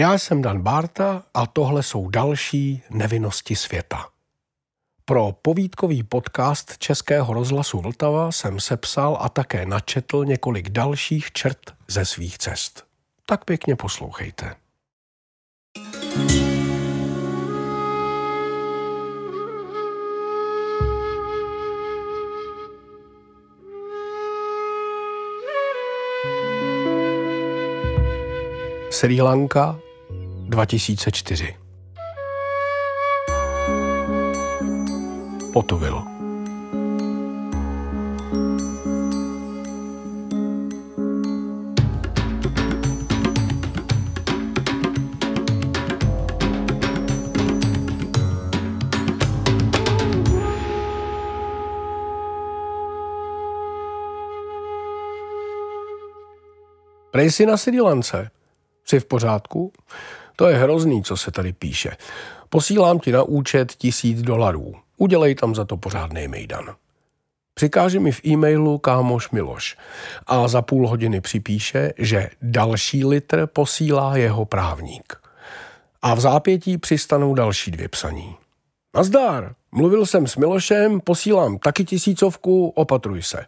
Já jsem Dan Barta a tohle jsou další nevinnosti světa. Pro povídkový podcast Českého rozhlasu Vltava jsem sepsal a také načetl několik dalších čert ze svých cest. Tak pěkně poslouchejte. Sri Lanka 2004 Potovil Prej si na Sri Lance. Jsi v pořádku? To je hrozný, co se tady píše. Posílám ti na účet tisíc dolarů. Udělej tam za to pořádný mejdan. Přikáže mi v e-mailu kámoš Miloš a za půl hodiny připíše, že další litr posílá jeho právník. A v zápětí přistanou další dvě psaní. Nazdár, mluvil jsem s Milošem, posílám taky tisícovku, opatruj se.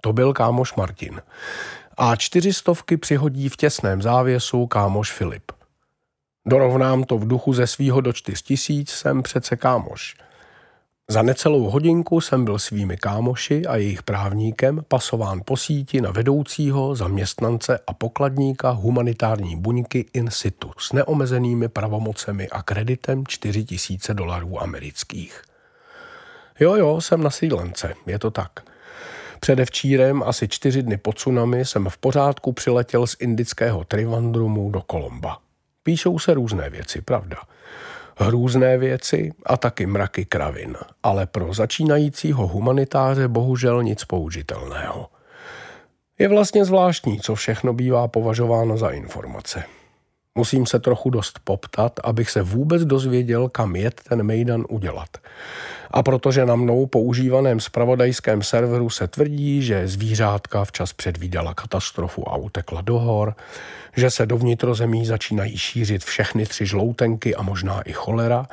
To byl kámoš Martin a čtyřistovky přihodí v těsném závěsu kámoš Filip. Dorovnám to v duchu ze svýho do čtyř tisíc, jsem přece kámoš. Za necelou hodinku jsem byl svými kámoši a jejich právníkem pasován po síti na vedoucího, zaměstnance a pokladníka humanitární buňky in situ s neomezenými pravomocemi a kreditem 4000 dolarů amerických. Jo, jo, jsem na sídlence, je to tak – Předevčírem, asi čtyři dny po tsunami, jsem v pořádku přiletěl z indického Trivandrumu do Kolomba. Píšou se různé věci, pravda. Hrůzné věci a taky mraky kravin, ale pro začínajícího humanitáře bohužel nic použitelného. Je vlastně zvláštní, co všechno bývá považováno za informace. Musím se trochu dost poptat, abych se vůbec dozvěděl, kam jet ten mejdan udělat. A protože na mnou používaném spravodajském serveru se tvrdí, že zvířátka včas předvídala katastrofu a utekla do hor, že se do vnitrozemí začínají šířit všechny tři žloutenky a možná i cholera,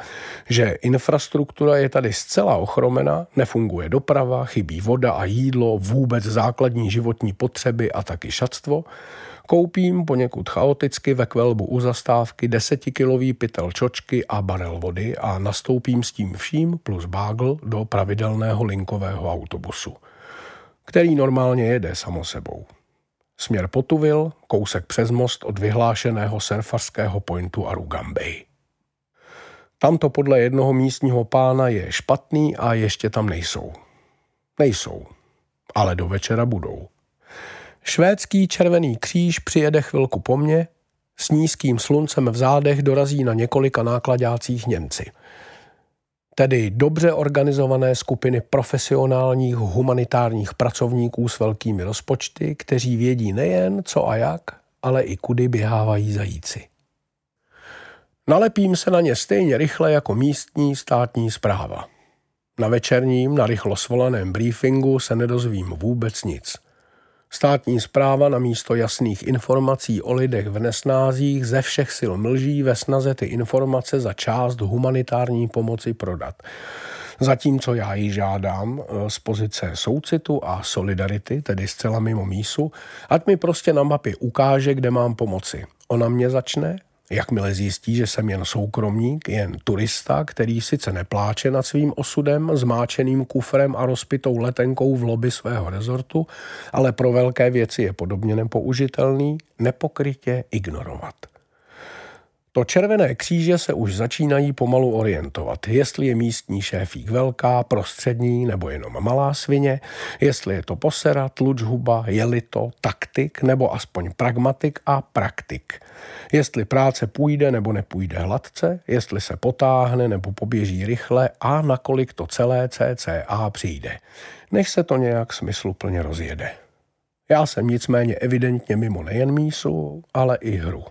že infrastruktura je tady zcela ochromena, nefunguje doprava, chybí voda a jídlo, vůbec základní životní potřeby a taky šatstvo, Koupím poněkud chaoticky ve kvelbu u zastávky desetikilový pytel čočky a barel vody a nastoupím s tím vším plus bágl do pravidelného linkového autobusu, který normálně jede samo sebou. Směr Potuvil, kousek přes most od vyhlášeného surfarského pointu Arugambej. Tam to podle jednoho místního pána je špatný a ještě tam nejsou. Nejsou, ale do večera budou. Švédský červený kříž přijede chvilku po mně, s nízkým sluncem v zádech dorazí na několika nákladácích Němci. Tedy dobře organizované skupiny profesionálních humanitárních pracovníků s velkými rozpočty, kteří vědí nejen co a jak, ale i kudy běhávají zajíci. Nalepím se na ně stejně rychle jako místní státní zpráva. Na večerním, na rychlo svolaném briefingu se nedozvím vůbec nic – Státní zpráva na místo jasných informací o lidech v nesnázích ze všech sil mlží ve snaze ty informace za část humanitární pomoci prodat. Zatímco já ji žádám eh, z pozice soucitu a solidarity, tedy zcela mimo mísu, ať mi prostě na mapě ukáže, kde mám pomoci. Ona mě začne Jakmile zjistí, že jsem jen soukromník, jen turista, který sice nepláče nad svým osudem, zmáčeným kufrem a rozpitou letenkou v lobby svého rezortu, ale pro velké věci je podobně nepoužitelný, nepokrytě ignorovat. To červené kříže se už začínají pomalu orientovat, jestli je místní šéfík velká, prostřední nebo jenom malá svině, jestli je to posera, tlučhuba, je to taktik nebo aspoň pragmatik a praktik. Jestli práce půjde nebo nepůjde hladce, jestli se potáhne nebo poběží rychle a nakolik to celé CCA přijde, než se to nějak smysluplně rozjede. Já jsem nicméně evidentně mimo nejen mísu, ale i hru.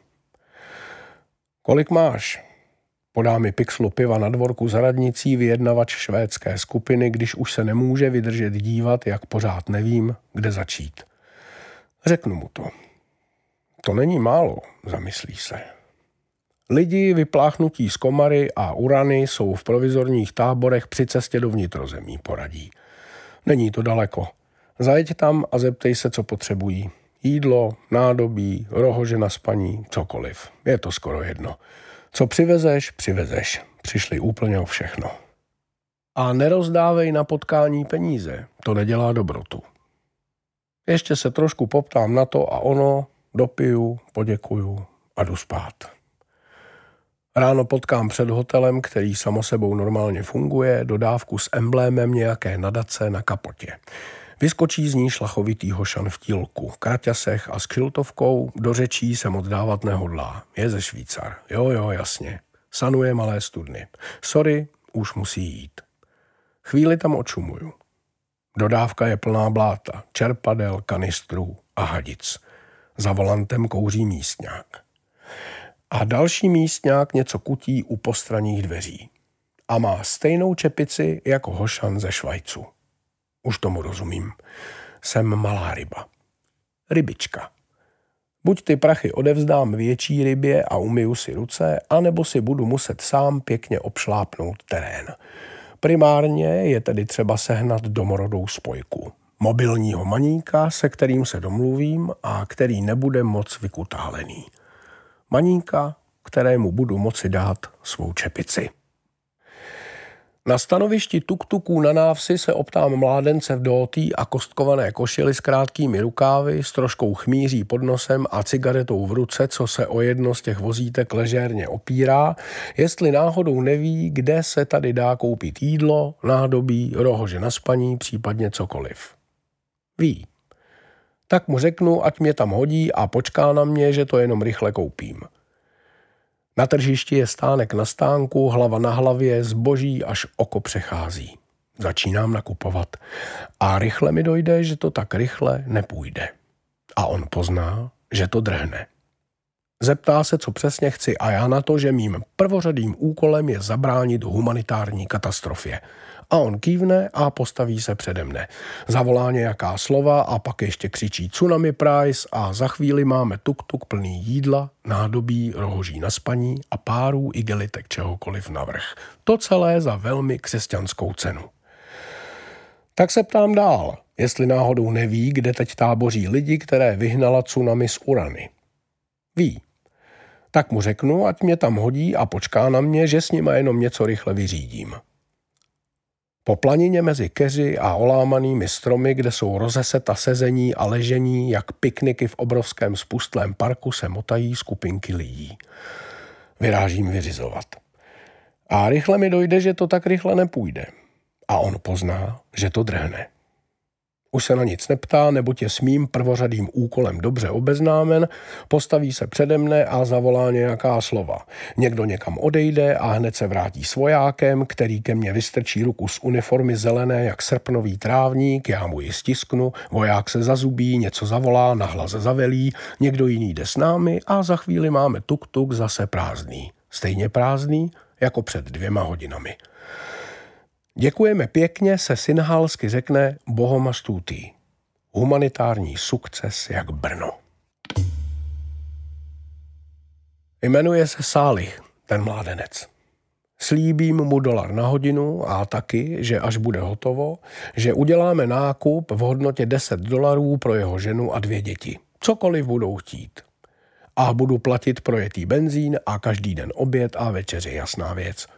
Kolik máš? Podá mi pixlu piva na dvorku za radnicí vyjednavač švédské skupiny, když už se nemůže vydržet dívat, jak pořád nevím, kde začít. Řeknu mu to. To není málo, zamyslí se. Lidi vypláchnutí z komary a urany jsou v provizorních táborech při cestě do vnitrozemí, poradí. Není to daleko. Zajeď tam a zeptej se, co potřebují. Jídlo, nádobí, rohože na spaní, cokoliv. Je to skoro jedno. Co přivezeš, přivezeš. Přišli úplně o všechno. A nerozdávej na potkání peníze. To nedělá dobrotu. Ještě se trošku poptám na to a ono, dopiju, poděkuju a jdu spát. Ráno potkám před hotelem, který samo sebou normálně funguje, dodávku s emblémem nějaké nadace na kapotě. Vyskočí z ní šlachovitý hošan v tílku, kraťasech a s kšiltovkou do řečí se moc dávat nehodlá. Je ze Švýcar. Jo, jo, jasně. Sanuje malé studny. Sorry, už musí jít. Chvíli tam očumuju. Dodávka je plná bláta, čerpadel, kanistrů a hadic. Za volantem kouří místňák. A další místňák něco kutí u postranních dveří. A má stejnou čepici jako Hošan ze Švajcu. Už tomu rozumím. Jsem malá ryba. Rybička. Buď ty prachy odevzdám větší rybě a umyju si ruce, anebo si budu muset sám pěkně obšlápnout terén. Primárně je tedy třeba sehnat domorodou spojku. Mobilního maníka, se kterým se domluvím a který nebude moc vykutálený. Maníka, kterému budu moci dát svou čepici. Na stanovišti tuktuků na návsi se optám mládence v dótý a kostkované košili s krátkými rukávy, s troškou chmíří pod nosem a cigaretou v ruce, co se o jedno z těch vozítek ležérně opírá, jestli náhodou neví, kde se tady dá koupit jídlo, nádobí, rohože na spaní, případně cokoliv. Ví. Tak mu řeknu, ať mě tam hodí a počká na mě, že to jenom rychle koupím. Na tržišti je stánek na stánku, hlava na hlavě, zboží až oko přechází. Začínám nakupovat a rychle mi dojde, že to tak rychle nepůjde. A on pozná, že to drhne. Zeptá se, co přesně chci a já na to, že mým prvořadým úkolem je zabránit humanitární katastrofě – a on kývne a postaví se přede mne. Zavolá nějaká slova a pak ještě křičí tsunami price a za chvíli máme tuk-tuk plný jídla, nádobí, rohoží na spaní a párů igelitek čehokoliv navrh. To celé za velmi křesťanskou cenu. Tak se ptám dál, jestli náhodou neví, kde teď táboří lidi, které vyhnala tsunami z Urany. Ví. Tak mu řeknu, ať mě tam hodí a počká na mě, že s nima jenom něco rychle vyřídím. Po planině mezi keři a olámanými stromy, kde jsou rozeseta sezení a ležení, jak pikniky v obrovském spustlém parku, se motají skupinky lidí. Vyrážím vyřizovat. A rychle mi dojde, že to tak rychle nepůjde. A on pozná, že to drhne. Už se na nic neptá, neboť je s mým prvořadým úkolem dobře obeznámen, postaví se přede mne a zavolá nějaká slova. Někdo někam odejde a hned se vrátí s vojákem, který ke mně vystrčí ruku z uniformy zelené jak srpnový trávník, já mu ji stisknu, voják se zazubí, něco zavolá, nahlas zavelí, někdo jiný jde s námi a za chvíli máme tuk-tuk zase prázdný. Stejně prázdný jako před dvěma hodinami. Děkujeme pěkně se synhalsky řekne Bohomastutý. Humanitární sukces jak Brno. Jmenuje se Sálih, ten mládenec. Slíbím mu dolar na hodinu a taky, že až bude hotovo, že uděláme nákup v hodnotě 10 dolarů pro jeho ženu a dvě děti. Cokoliv budou chtít. A budu platit projetý benzín a každý den oběd a večeři, jasná věc –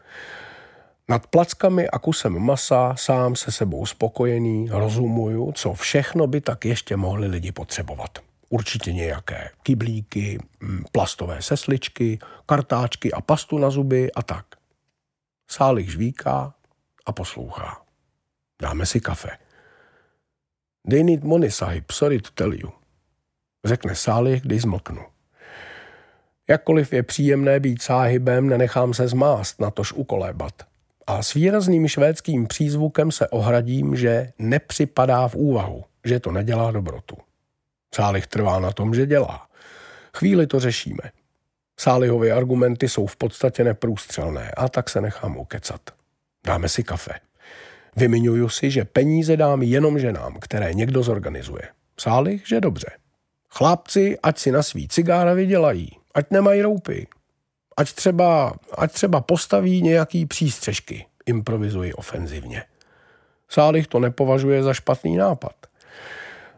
nad plackami a kusem masa sám se sebou spokojený rozumuju, co všechno by tak ještě mohli lidi potřebovat. Určitě nějaké kyblíky, mm, plastové sesličky, kartáčky a pastu na zuby a tak. Sálik žvíká a poslouchá. Dáme si kafe. They need money, sahib, sorry to tell you. Řekne Sálich, když zmlknu. Jakkoliv je příjemné být sáhybem, nenechám se zmást, na tož ukolébat – a s výrazným švédským přízvukem se ohradím, že nepřipadá v úvahu, že to nedělá dobrotu. Sálich trvá na tom, že dělá. Chvíli to řešíme. Sálihovy argumenty jsou v podstatě neprůstřelné a tak se nechám ukecat. Dáme si kafe. Vymiňuju si, že peníze dám jenom ženám, které někdo zorganizuje. Sálich, že dobře. Chlapci, ať si na svý cigára vydělají, ať nemají roupy. Ať třeba, ať třeba postaví nějaký přístřežky, improvizuji ofenzivně. Sálich to nepovažuje za špatný nápad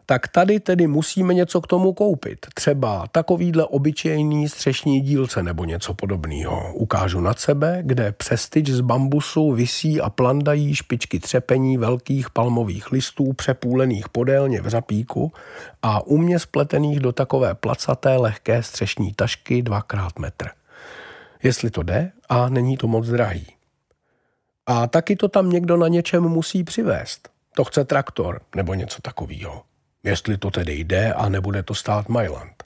tak tady tedy musíme něco k tomu koupit. Třeba takovýhle obyčejný střešní dílce nebo něco podobného. Ukážu nad sebe, kde přes tyč z bambusu visí a plandají špičky třepení velkých palmových listů přepůlených podélně v řapíku a umě spletených do takové placaté lehké střešní tašky dvakrát metr. Jestli to jde a není to moc drahý. A taky to tam někdo na něčem musí přivést. To chce traktor nebo něco takového jestli to tedy jde a nebude to stát Mailand.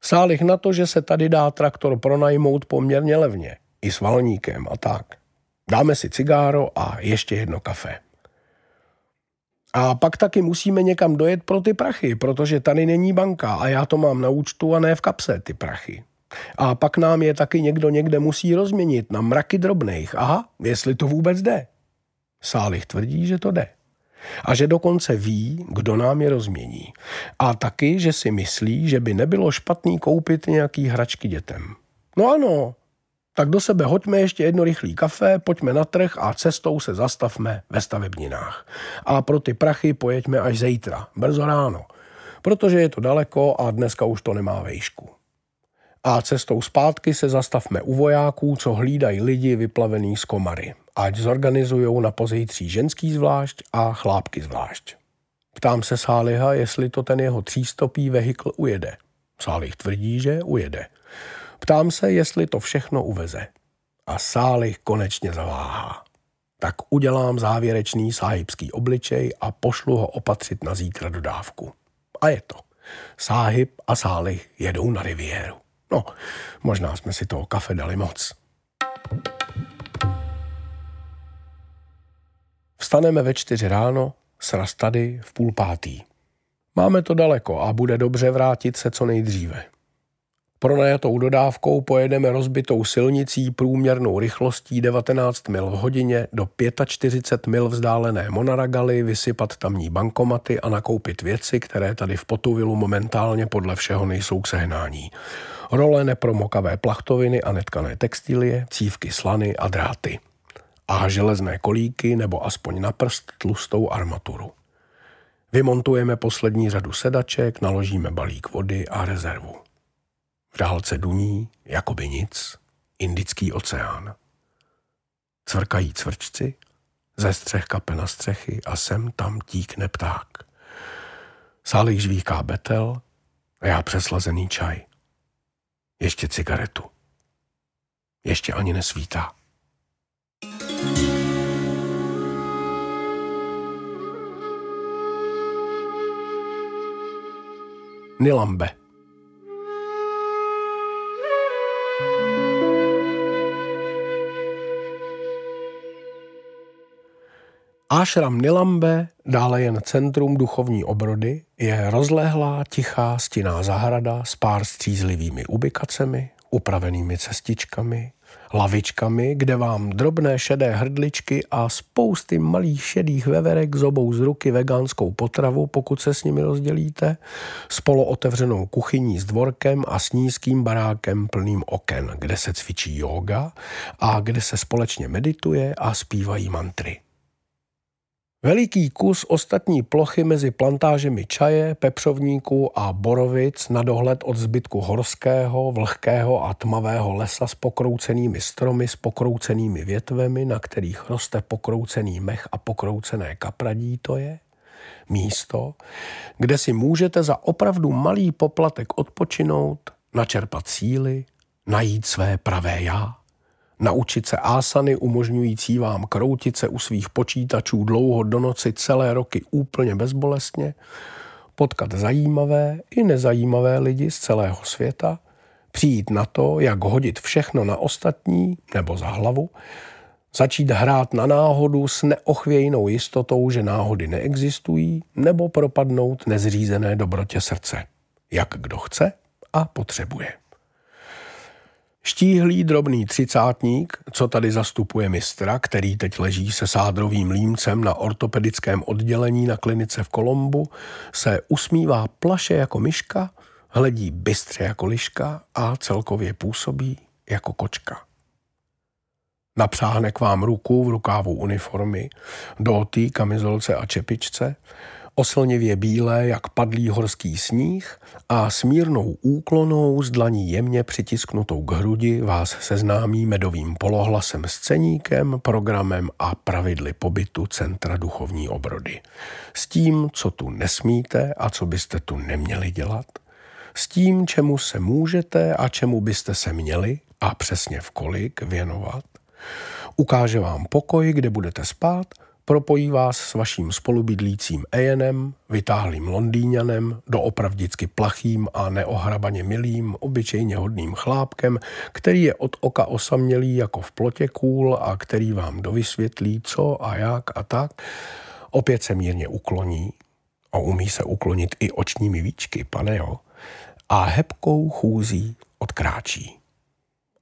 Sálich na to, že se tady dá traktor pronajmout poměrně levně, i s valníkem a tak. Dáme si cigáro a ještě jedno kafe. A pak taky musíme někam dojet pro ty prachy, protože tady není banka a já to mám na účtu a ne v kapse, ty prachy. A pak nám je taky někdo někde musí rozměnit na mraky drobných. Aha, jestli to vůbec jde. Sálich tvrdí, že to jde. A že dokonce ví, kdo nám je rozmění. A taky, že si myslí, že by nebylo špatný koupit nějaký hračky dětem. No ano, tak do sebe hoďme ještě jedno rychlý kafe, pojďme na trh a cestou se zastavme ve stavebninách. A pro ty prachy pojeďme až zítra, brzo ráno, protože je to daleko a dneska už to nemá vejšku. A cestou zpátky se zastavme u vojáků, co hlídají lidi vyplavený z komary ať zorganizují na pozítří ženský zvlášť a chlápky zvlášť. Ptám se Sáliha, jestli to ten jeho třístopý vehikl ujede. Sálih tvrdí, že ujede. Ptám se, jestli to všechno uveze. A Sálih konečně zaváhá. Tak udělám závěrečný sáhybský obličej a pošlu ho opatřit na zítra dodávku. A je to. Sáhyb a Sálih jedou na riviéru. No, možná jsme si toho kafe dali moc. Vstaneme ve čtyři ráno, sraz tady v půl pátý. Máme to daleko a bude dobře vrátit se co nejdříve. Pronajatou dodávkou pojedeme rozbitou silnicí průměrnou rychlostí 19 mil v hodině do 45 mil vzdálené Monaragaly, vysypat tamní bankomaty a nakoupit věci, které tady v Potuvilu momentálně podle všeho nejsou k sehnání. Role nepromokavé plachtoviny a netkané textilie, cívky slany a dráty a železné kolíky nebo aspoň na prst tlustou armaturu. Vymontujeme poslední řadu sedaček, naložíme balík vody a rezervu. V dálce duní, jakoby nic, Indický oceán. Cvrkají cvrčci, ze střech kape na střechy a sem tam tíkne pták. Sálik žvíká betel a já přeslazený čaj. Ještě cigaretu. Ještě ani nesvítá. Nilambe. Ášram Nilambe, dále jen centrum duchovní obrody, je rozlehlá, tichá, stinná zahrada s pár střízlivými ubikacemi, upravenými cestičkami, lavičkami, kde vám drobné šedé hrdličky a spousty malých šedých veverek zobou z ruky vegánskou potravu, pokud se s nimi rozdělíte, s polootevřenou kuchyní s dvorkem a s nízkým barákem plným oken, kde se cvičí yoga a kde se společně medituje a zpívají mantry. Veliký kus ostatní plochy mezi plantážemi čaje, pepřovníků a borovic na dohled od zbytku horského, vlhkého a tmavého lesa s pokroucenými stromy, s pokroucenými větvemi, na kterých roste pokroucený mech a pokroucené kapradí, to je místo, kde si můžete za opravdu malý poplatek odpočinout, načerpat síly, najít své pravé já Naučit se ásany umožňující vám kroutit se u svých počítačů dlouho do noci celé roky úplně bezbolestně, potkat zajímavé i nezajímavé lidi z celého světa, přijít na to, jak hodit všechno na ostatní nebo za hlavu, začít hrát na náhodu s neochvějnou jistotou, že náhody neexistují, nebo propadnout nezřízené dobrotě srdce, jak kdo chce a potřebuje. Štíhlý drobný třicátník, co tady zastupuje mistra, který teď leží se sádrovým límcem na ortopedickém oddělení na klinice v Kolombu, se usmívá plaše jako myška, hledí bystře jako liška a celkově působí jako kočka. Napřáhne k vám ruku v rukávu uniformy, doty, kamizolce a čepičce oslnivě bílé jak padlý horský sníh a smírnou úklonou z dlaní jemně přitisknutou k hrudi vás seznámí medovým polohlasem s ceníkem, programem a pravidly pobytu Centra duchovní obrody. S tím, co tu nesmíte a co byste tu neměli dělat. S tím, čemu se můžete a čemu byste se měli a přesně v kolik věnovat. Ukáže vám pokoj, kde budete spát – Propojí vás s vaším spolubydlícím Ejenem, vytáhlým Londýňanem, doopravdicky plachým a neohrabaně milým, obyčejně hodným chlápkem, který je od oka osamělý jako v plotě kůl a který vám dovysvětlí co a jak a tak. Opět se mírně ukloní a umí se uklonit i očními víčky, pane jo, a hebkou chůzí odkráčí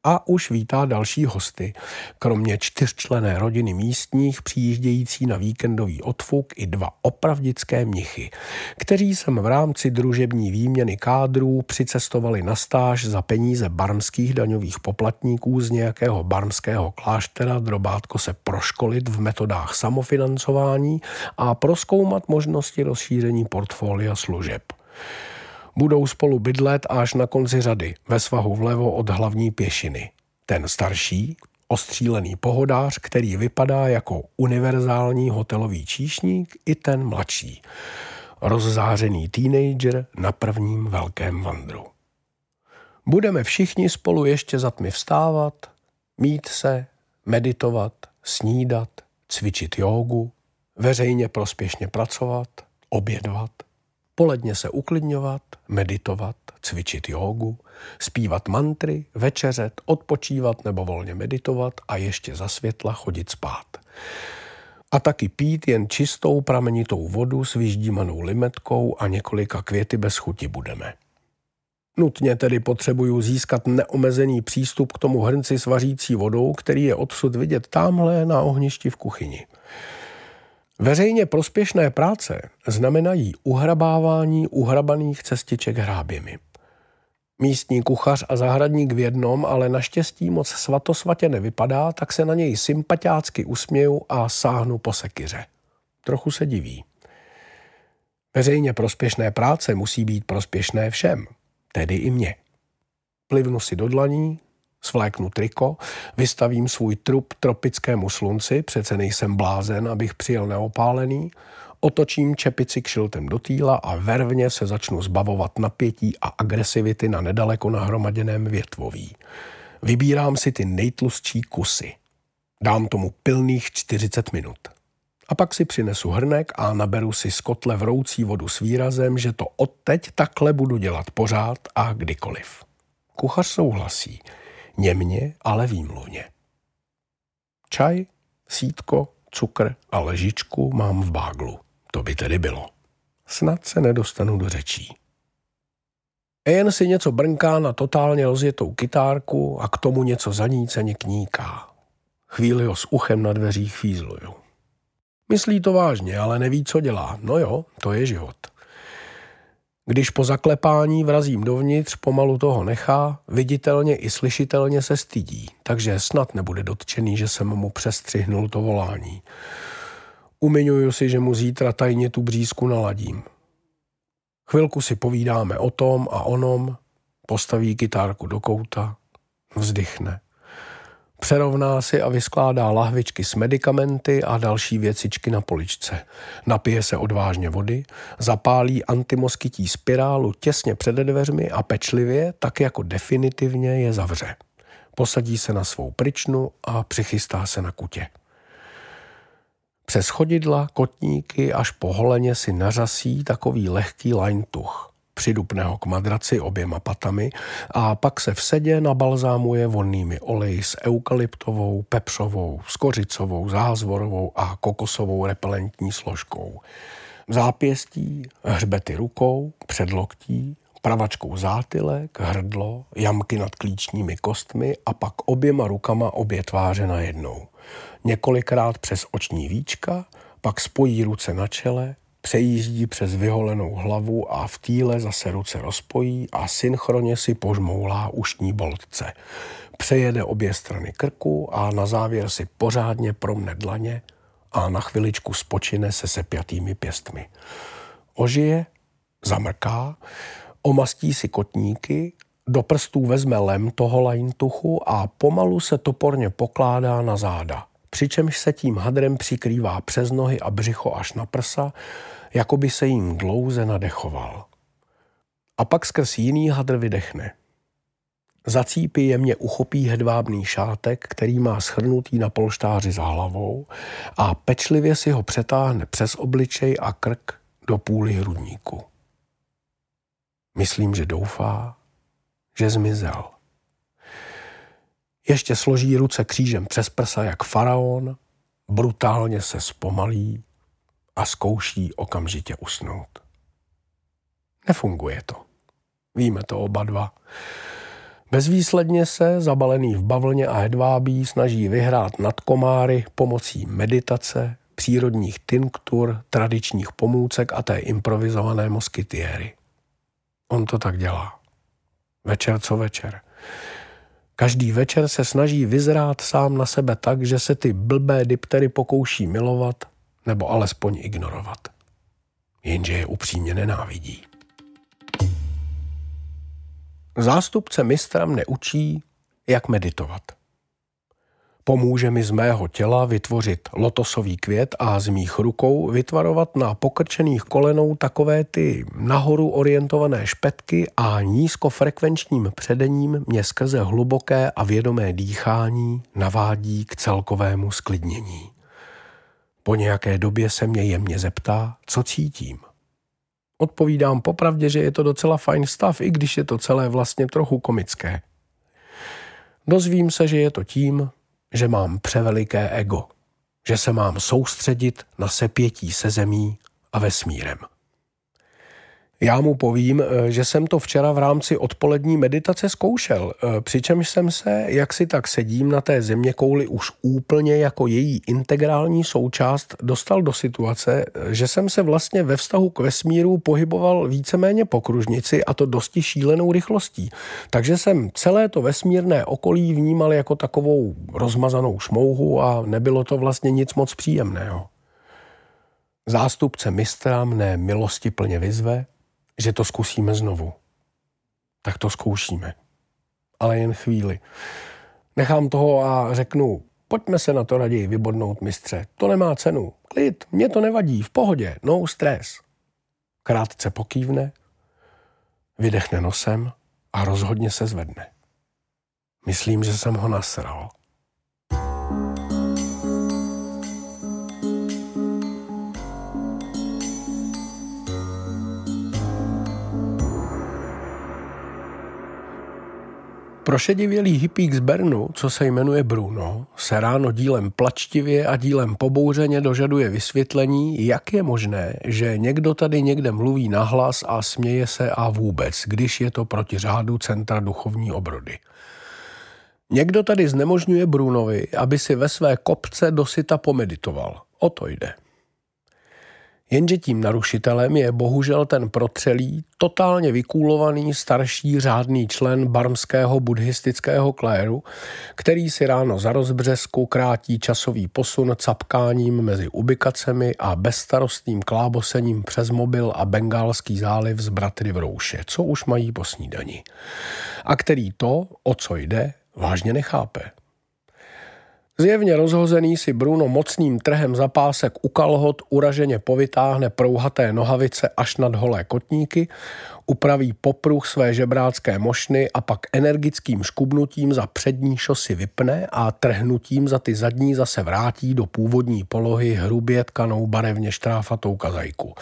a už vítá další hosty, kromě čtyřčlené rodiny místních přijíždějící na víkendový odfuk i dva opravdické mnichy, kteří sem v rámci družební výměny kádrů přicestovali na stáž za peníze barmských daňových poplatníků z nějakého barmského kláštera drobátko se proškolit v metodách samofinancování a proskoumat možnosti rozšíření portfolia služeb. Budou spolu bydlet až na konci řady, ve svahu vlevo od hlavní pěšiny. Ten starší, ostřílený pohodář, který vypadá jako univerzální hotelový číšník, i ten mladší. Rozzářený teenager na prvním velkém vandru. Budeme všichni spolu ještě za tmy vstávat, mít se, meditovat, snídat, cvičit jógu, veřejně prospěšně pracovat, obědvat – poledně se uklidňovat, meditovat, cvičit jógu, zpívat mantry, večeřet, odpočívat nebo volně meditovat a ještě za světla chodit spát. A taky pít jen čistou pramenitou vodu s vyždímanou limetkou a několika květy bez chuti budeme. Nutně tedy potřebuju získat neomezený přístup k tomu hrnci s vařící vodou, který je odsud vidět tamhle na ohništi v kuchyni. Veřejně prospěšné práce znamenají uhrabávání uhrabaných cestiček hráběmi. Místní kuchař a zahradník v jednom, ale naštěstí moc svatosvatě nevypadá, tak se na něj sympatiácky usměju a sáhnu po sekyře. Trochu se diví. Veřejně prospěšné práce musí být prospěšné všem, tedy i mně. Plivnu si do dlaní, Svléknu triko, vystavím svůj trup tropickému slunci, přece nejsem blázen, abych přijel neopálený, otočím čepici kšiltem do týla a vervně se začnu zbavovat napětí a agresivity na nedaleko nahromaděném větvoví. Vybírám si ty nejtlustší kusy. Dám tomu pilných 40 minut. A pak si přinesu hrnek a naberu si z kotle vroucí vodu s výrazem, že to odteď takhle budu dělat pořád a kdykoliv. Kuchař souhlasí – němně, ale výmluvně. Čaj, sítko, cukr a ležičku mám v báglu. To by tedy bylo. Snad se nedostanu do řečí. Jen si něco brnká na totálně rozjetou kytárku a k tomu něco zaníceně kníká. Chvíli ho s uchem na dveřích fízluju. Myslí to vážně, ale neví, co dělá. No jo, to je život. Když po zaklepání vrazím dovnitř, pomalu toho nechá, viditelně i slyšitelně se stydí, takže snad nebude dotčený, že jsem mu přestřihnul to volání. Umiňuju si, že mu zítra tajně tu břízku naladím. Chvilku si povídáme o tom a onom, postaví kytárku do kouta, vzdychne. Přerovná si a vyskládá lahvičky s medicamenty a další věcičky na poličce. Napije se odvážně vody, zapálí antimoskytí spirálu těsně před dveřmi a pečlivě, tak jako definitivně je zavře. Posadí se na svou pryčnu a přichystá se na kutě. Přes chodidla, kotníky až po holeně si nařasí takový lehký lajntuch přidupne ho k madraci oběma patami a pak se v sedě nabalzámuje vonnými oleji s eukalyptovou, pepřovou, skořicovou, zázvorovou a kokosovou repelentní složkou. Zápěstí, hřbety rukou, předloktí, pravačkou zátylek, hrdlo, jamky nad klíčními kostmi a pak oběma rukama obě tváře najednou. Několikrát přes oční víčka, pak spojí ruce na čele, přejíždí přes vyholenou hlavu a v týle zase ruce rozpojí a synchronně si požmoulá ušní boltce. Přejede obě strany krku a na závěr si pořádně promne dlaně a na chviličku spočine se sepjatými pěstmi. Ožije, zamrká, omastí si kotníky, do prstů vezme lem toho lajntuchu a pomalu se toporně pokládá na záda přičemž se tím hadrem přikrývá přes nohy a břicho až na prsa, jako by se jim dlouze nadechoval. A pak skrz jiný hadr vydechne. Za cípy jemně uchopí hedvábný šátek, který má schrnutý na polštáři za hlavou a pečlivě si ho přetáhne přes obličej a krk do půly hrudníku. Myslím, že doufá, že zmizel. Ještě složí ruce křížem přes prsa jak faraon, brutálně se zpomalí a zkouší okamžitě usnout. Nefunguje to. Víme to oba dva. Bezvýsledně se, zabalený v bavlně a hedvábí, snaží vyhrát nad komáry pomocí meditace, přírodních tinktur, tradičních pomůcek a té improvizované moskytiéry. On to tak dělá. Večer co večer. Každý večer se snaží vyzrát sám na sebe tak, že se ty blbé diptery pokouší milovat nebo alespoň ignorovat. Jenže je upřímně nenávidí. Zástupce mistra mne učí, jak meditovat. Pomůže mi z mého těla vytvořit lotosový květ a z mých rukou vytvarovat na pokrčených kolenou takové ty nahoru orientované špetky a nízkofrekvenčním předením mě skrze hluboké a vědomé dýchání navádí k celkovému sklidnění. Po nějaké době se mě jemně zeptá, co cítím. Odpovídám popravdě, že je to docela fajn stav, i když je to celé vlastně trochu komické. Dozvím se, že je to tím, že mám převeliké ego, že se mám soustředit na sepětí se zemí a vesmírem. Já mu povím, eh, že jsem to včera v rámci odpolední meditace zkoušel, eh, přičemž jsem se, jak si tak sedím na té země kouli už úplně jako její integrální součást, dostal do situace, eh, že jsem se vlastně ve vztahu k vesmíru pohyboval víceméně po kružnici a to dosti šílenou rychlostí. Takže jsem celé to vesmírné okolí vnímal jako takovou rozmazanou šmouhu a nebylo to vlastně nic moc příjemného. Zástupce mistra mne milosti plně vyzve, že to zkusíme znovu. Tak to zkoušíme. Ale jen chvíli. Nechám toho a řeknu, pojďme se na to raději vybodnout, mistře. To nemá cenu. Klid, mě to nevadí, v pohodě, no stres. Krátce pokývne, vydechne nosem a rozhodně se zvedne. Myslím, že jsem ho nasral. Prošedivělý hippík z Bernu, co se jmenuje Bruno, se ráno dílem plačtivě a dílem pobouřeně dožaduje vysvětlení, jak je možné, že někdo tady někde mluví nahlas a směje se a vůbec, když je to proti řádu Centra duchovní obrody. Někdo tady znemožňuje Brunovi, aby si ve své kopce dosyta pomeditoval. O to jde. Jenže tím narušitelem je bohužel ten protřelý, totálně vykůlovaný starší řádný člen barmského buddhistického kléru, který si ráno za rozbřesku krátí časový posun capkáním mezi ubikacemi a bezstarostným klábosením přes mobil a bengálský záliv z bratry v rouše, co už mají po snídani. A který to, o co jde, vážně nechápe. Zjevně rozhozený si Bruno mocným trhem zapásek u kalhot uraženě povytáhne prouhaté nohavice až nad holé kotníky, upraví popruh své žebrácké mošny a pak energickým škubnutím za přední šosy vypne a trhnutím za ty zadní zase vrátí do původní polohy hrubě tkanou barevně štráfatou kazajku.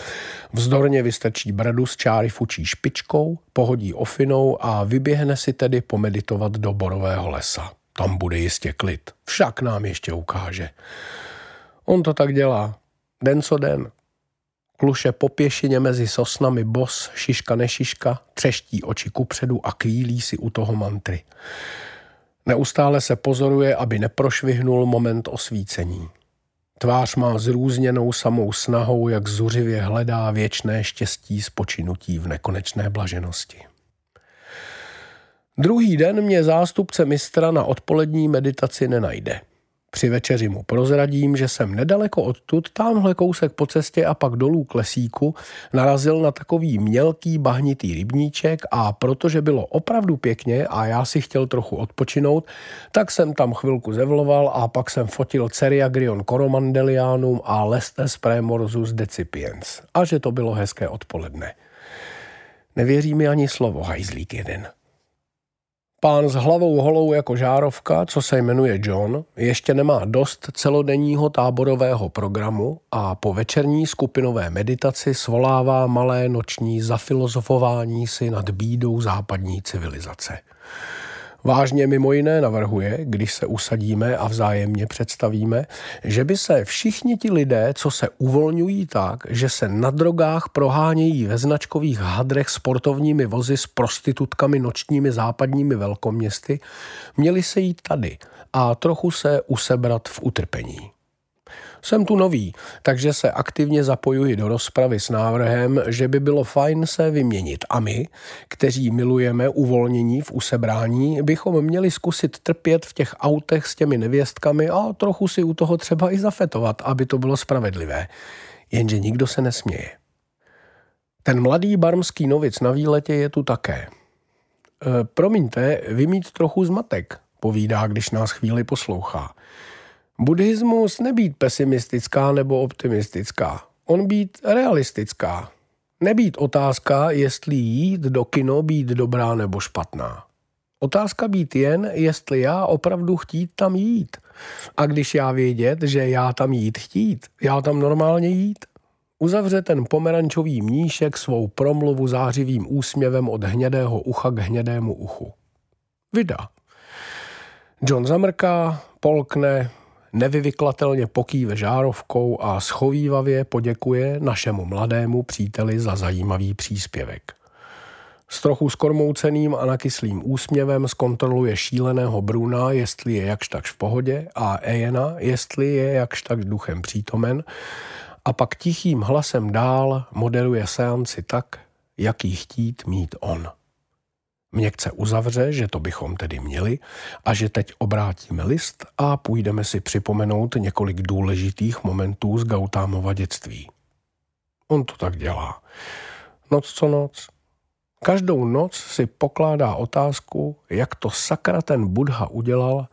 Vzdorně vystrčí bradu z čáry fučí špičkou, pohodí ofinou a vyběhne si tedy pomeditovat do borového lesa. Tam bude jistě klid. Však nám ještě ukáže. On to tak dělá. Den co den. Kluše po pěšině mezi sosnami bos, šiška nešiška, třeští oči kupředu a kvílí si u toho mantry. Neustále se pozoruje, aby neprošvihnul moment osvícení. Tvář má zrůzněnou samou snahou, jak zuřivě hledá věčné štěstí spočinutí v nekonečné blaženosti. Druhý den mě zástupce mistra na odpolední meditaci nenajde – při večeři mu prozradím, že jsem nedaleko odtud, tamhle kousek po cestě a pak dolů k lesíku, narazil na takový mělký bahnitý rybníček a protože bylo opravdu pěkně a já si chtěl trochu odpočinout, tak jsem tam chvilku zevloval a pak jsem fotil Ceriagrion coromandelianum a Lestes premorzus decipiens. A že to bylo hezké odpoledne. Nevěří mi ani slovo, hajzlík jeden. Pán s hlavou holou jako žárovka, co se jmenuje John, ještě nemá dost celodenního táborového programu a po večerní skupinové meditaci svolává malé noční zafilozofování si nad bídou západní civilizace. Vážně mimo jiné navrhuje, když se usadíme a vzájemně představíme, že by se všichni ti lidé, co se uvolňují tak, že se na drogách prohánějí ve značkových hadrech sportovními vozy s prostitutkami nočními západními velkoměsty, měli se jít tady a trochu se usebrat v utrpení. Jsem tu nový, takže se aktivně zapojuji do rozpravy s návrhem, že by bylo fajn se vyměnit a my, kteří milujeme uvolnění v usebrání, bychom měli zkusit trpět v těch autech s těmi nevěstkami a trochu si u toho třeba i zafetovat, aby to bylo spravedlivé. Jenže nikdo se nesměje. Ten mladý barmský novic na výletě je tu také. E, promiňte, vymít trochu zmatek, povídá, když nás chvíli poslouchá. Buddhismus nebýt pesimistická nebo optimistická. On být realistická. Nebýt otázka, jestli jít do kino být dobrá nebo špatná. Otázka být jen, jestli já opravdu chtít tam jít. A když já vědět, že já tam jít chtít, já tam normálně jít. Uzavře ten pomerančový mníšek svou promluvu zářivým úsměvem od hnědého ucha k hnědému uchu. Vida. John zamrká, polkne, nevyvyklatelně pokýve žárovkou a schovývavě poděkuje našemu mladému příteli za zajímavý příspěvek. S trochu skormouceným a nakyslým úsměvem zkontroluje šíleného Bruna, jestli je jakž takž v pohodě, a Ejena, jestli je jakž tak duchem přítomen, a pak tichým hlasem dál moderuje seanci tak, jaký chtít mít on. Měkce uzavře, že to bychom tedy měli a že teď obrátíme list a půjdeme si připomenout několik důležitých momentů z Gautámova dětství. On to tak dělá. Noc co noc. Každou noc si pokládá otázku, jak to sakra ten Budha udělal,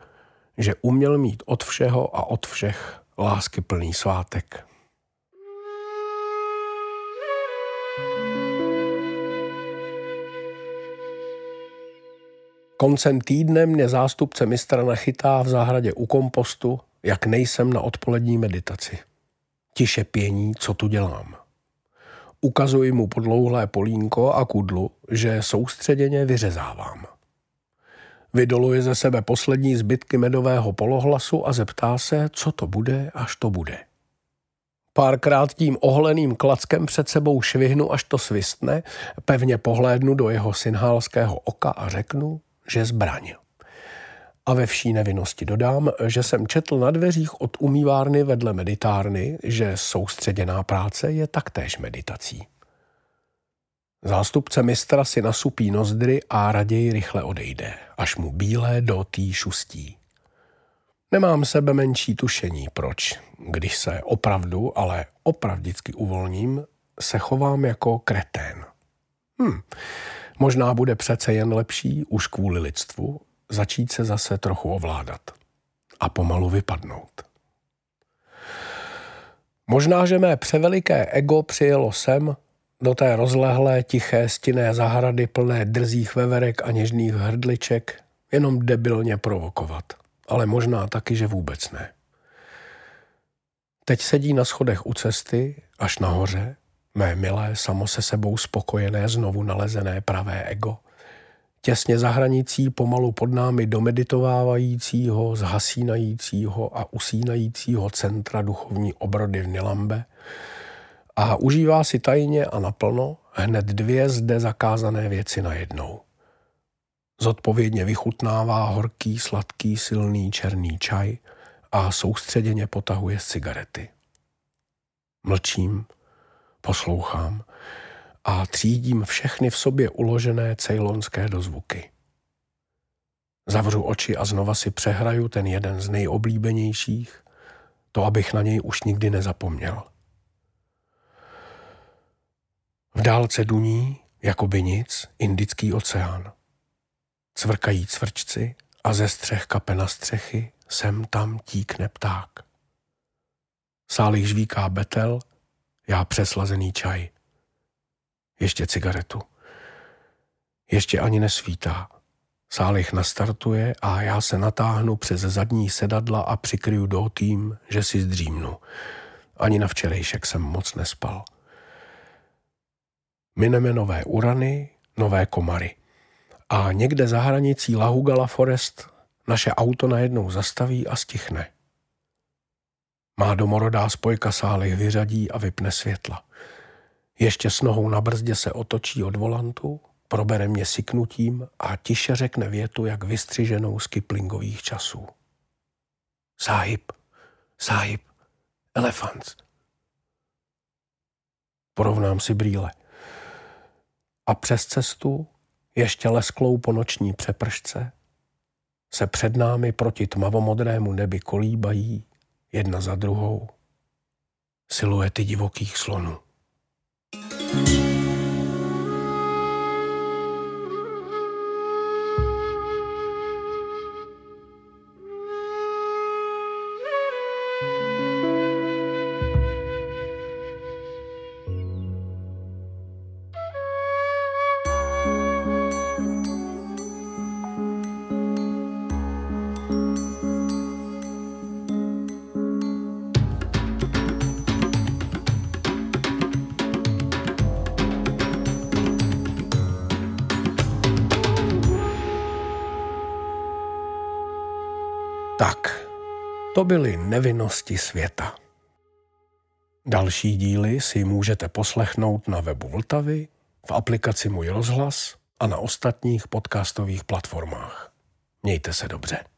že uměl mít od všeho a od všech lásky plný svátek. Koncem týdne mě zástupce mistra nachytá v zahradě u kompostu, jak nejsem na odpolední meditaci. Tiše pění, co tu dělám. Ukazuji mu podlouhlé polínko a kudlu, že soustředěně vyřezávám. Vydoluje ze sebe poslední zbytky medového polohlasu a zeptá se, co to bude, až to bude. Párkrát tím ohleným klackem před sebou švihnu, až to svistne, pevně pohlédnu do jeho synhálského oka a řeknu, že zbraň. A ve vší nevinnosti dodám, že jsem četl na dveřích od umývárny vedle meditárny, že soustředěná práce je taktéž meditací. Zástupce mistra si nasupí nozdry a raději rychle odejde, až mu bílé dotý šustí. Nemám sebe menší tušení, proč, když se opravdu, ale opravdicky uvolním, se chovám jako kretén. Hm, Možná bude přece jen lepší, už kvůli lidstvu, začít se zase trochu ovládat a pomalu vypadnout. Možná, že mé převeliké ego přijelo sem, do té rozlehlé, tiché, stinné zahrady plné drzích veverek a něžných hrdliček, jenom debilně provokovat. Ale možná taky, že vůbec ne. Teď sedí na schodech u cesty, až nahoře, mé milé, samo se sebou spokojené, znovu nalezené pravé ego, těsně za hranicí pomalu pod námi domeditovávajícího, zhasínajícího a usínajícího centra duchovní obrody v Nilambe a užívá si tajně a naplno hned dvě zde zakázané věci najednou. Zodpovědně vychutnává horký, sladký, silný černý čaj a soustředěně potahuje cigarety. Mlčím, poslouchám a třídím všechny v sobě uložené cejlonské dozvuky. Zavřu oči a znova si přehraju ten jeden z nejoblíbenějších, to abych na něj už nikdy nezapomněl. V dálce duní, jako by nic, Indický oceán. Cvrkají cvrčci a ze střech kape na střechy sem tam tíkne pták. Sálich žvíká betel, já přeslazený čaj. Ještě cigaretu. Ještě ani nesvítá. Sálich nastartuje a já se natáhnu přes zadní sedadla a přikryju dotým, že si zdřímnu. Ani na včerejšek jsem moc nespal. Mineme nové urany, nové komary. A někde za hranicí Lahugala Forest naše auto najednou zastaví a stichne. Má domorodá spojka sály vyřadí a vypne světla. Ještě s nohou na brzdě se otočí od volantu, probere mě siknutím a tiše řekne větu, jak vystřiženou z Kiplingových časů. Sáhib, sáhib, elefants. Porovnám si brýle. A přes cestu, ještě lesklou po noční přepršce, se před námi proti tmavomodrému nebi kolíbají jedna za druhou siluety divokých slonů. thank you byly nevinnosti světa. Další díly si můžete poslechnout na webu Vltavy, v aplikaci Můj rozhlas a na ostatních podcastových platformách. Mějte se dobře.